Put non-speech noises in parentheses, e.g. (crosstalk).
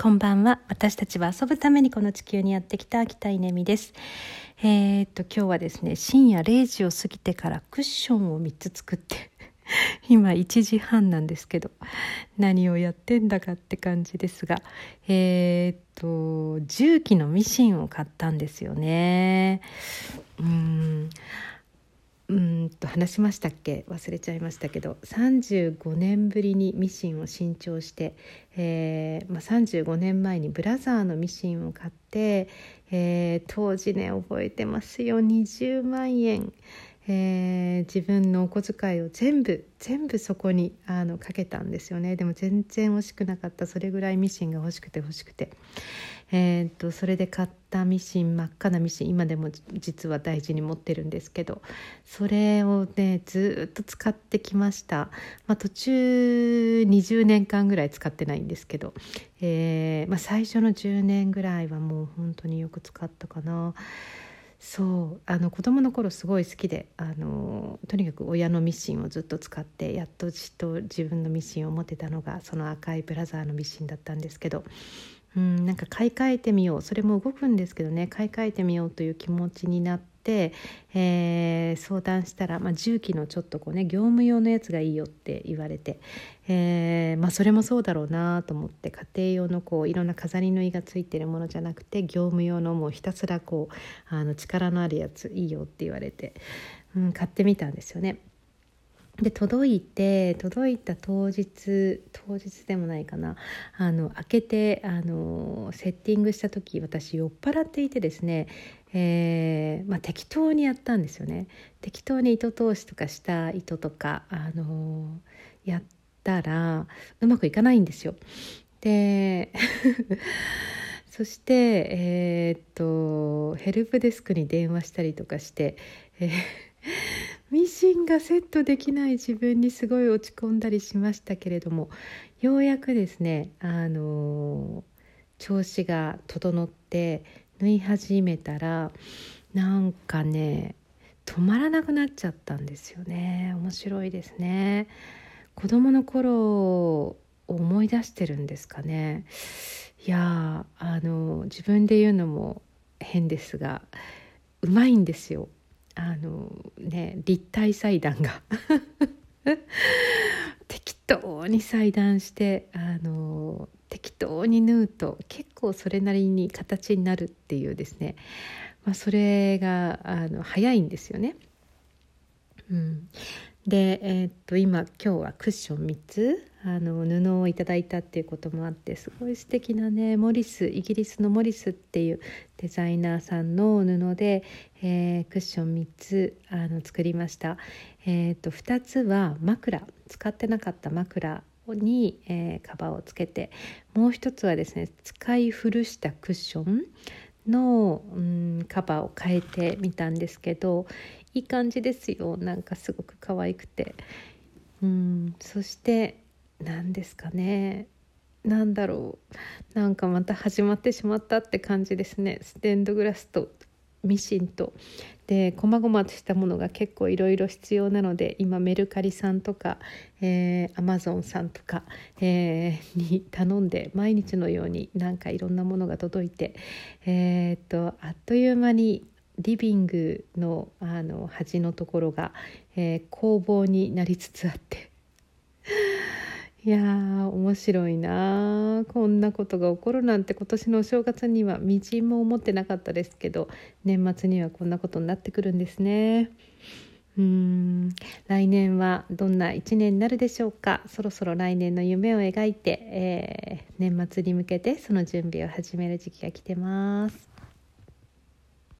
こんばんは。私たちは遊ぶためにこの地球にやってきた北稲美です。えー、っと今日はですね深夜0時を過ぎてからクッションを3つ作って (laughs) 今1時半なんですけど何をやってんだかって感じですがえー、っと重機のミシンを買ったんですよね。うん。うんと話しましたっけ？忘れちゃいましたけど35年ぶりにミシンを新調して、えーまあ、35年前にブラザーのミシンを買って、えー、当時ね覚えてますよ20万円。えー、自分のお小遣いを全部全部そこにあのかけたんですよね。でも全然欲しくなかった。それぐらいミシンが欲しくて欲しくて、えー、とそれで買ったミシン真っ赤なミシン今でも実は大事に持ってるんですけどそれをねずっと使ってきました、まあ、途中20年間ぐらい使ってないんですけど、えーまあ、最初の10年ぐらいはもう本当によく使ったかな。そうあの子供の頃すごい好きであのとにかく親のミシンをずっと使ってやっとじっと自分のミシンを持てたのがその赤いブラザーのミシンだったんですけどうん、なんか買い替えてみよう。それも動くんですけどね買い替えてみようという気持ちになっ、えー、相談したら、まあ、重機のちょっとこうね業務用のやつがいいよって言われて、えーまあ、それもそうだろうなと思って家庭用のこういろんな飾り縫いがついてるものじゃなくて業務用のもうひたすらこうあの力のあるやついいよって言われて、うん、買ってみたんですよね。で届いて届いた当日当日でもないかなあの開けてあのセッティングした時私酔っ払っていてですね、えーまあ、適当にやったんですよね適当に糸通しとかした糸とかあのやったらうまくいかないんですよ。で (laughs) そしてえー、っとヘルプデスクに電話したりとかして、えーミシンがセットできない自分にすごい落ち込んだりしましたけれどもようやくですねあの調子が整って縫い始めたらなんかね止まらなくなっちゃったんですよね。面白いですね。子供の頃を思い出してるんですかね。いやあの自分で言うのも変ですがうまいんですよ。あのね立体裁断が (laughs) 適当に裁断してあの適当に縫うと結構それなりに形になるっていうですね、まあ、それがあの早いんですよね。うん、で、えー、っと今今日はクッション3つ。あの布をいただいたっていうこともあってすごい素敵なねモリスイギリスのモリスっていうデザイナーさんの布で、えー、クッション3つあの作りました。えー、と2つは枕使ってなかった枕に、えー、カバーをつけてもう一つはですね使い古したクッションの、うん、カバーを変えてみたんですけどいい感じですよなんかすごく可愛くて。うんそして何ですかね。何だろう。なんかまた始まってしまったって感じですね。ステンドグラスとミシンと。で細々としたものが結構いろいろ必要なので今メルカリさんとか、えー、アマゾンさんとか、えー、に頼んで毎日のようになんかいろんなものが届いて、えー、っとあっという間にリビングのあの端のところが、えー、工房になりつつあっていやー面白いなこんなことが起こるなんて今年のお正月にはみじんも思ってなかったですけど年末にはこんなことになってくるんですね。うん来年はどんな1年になるでしょうかそろそろ来年の夢を描いて、えー、年末に向けてその準備を始める時期が来てます。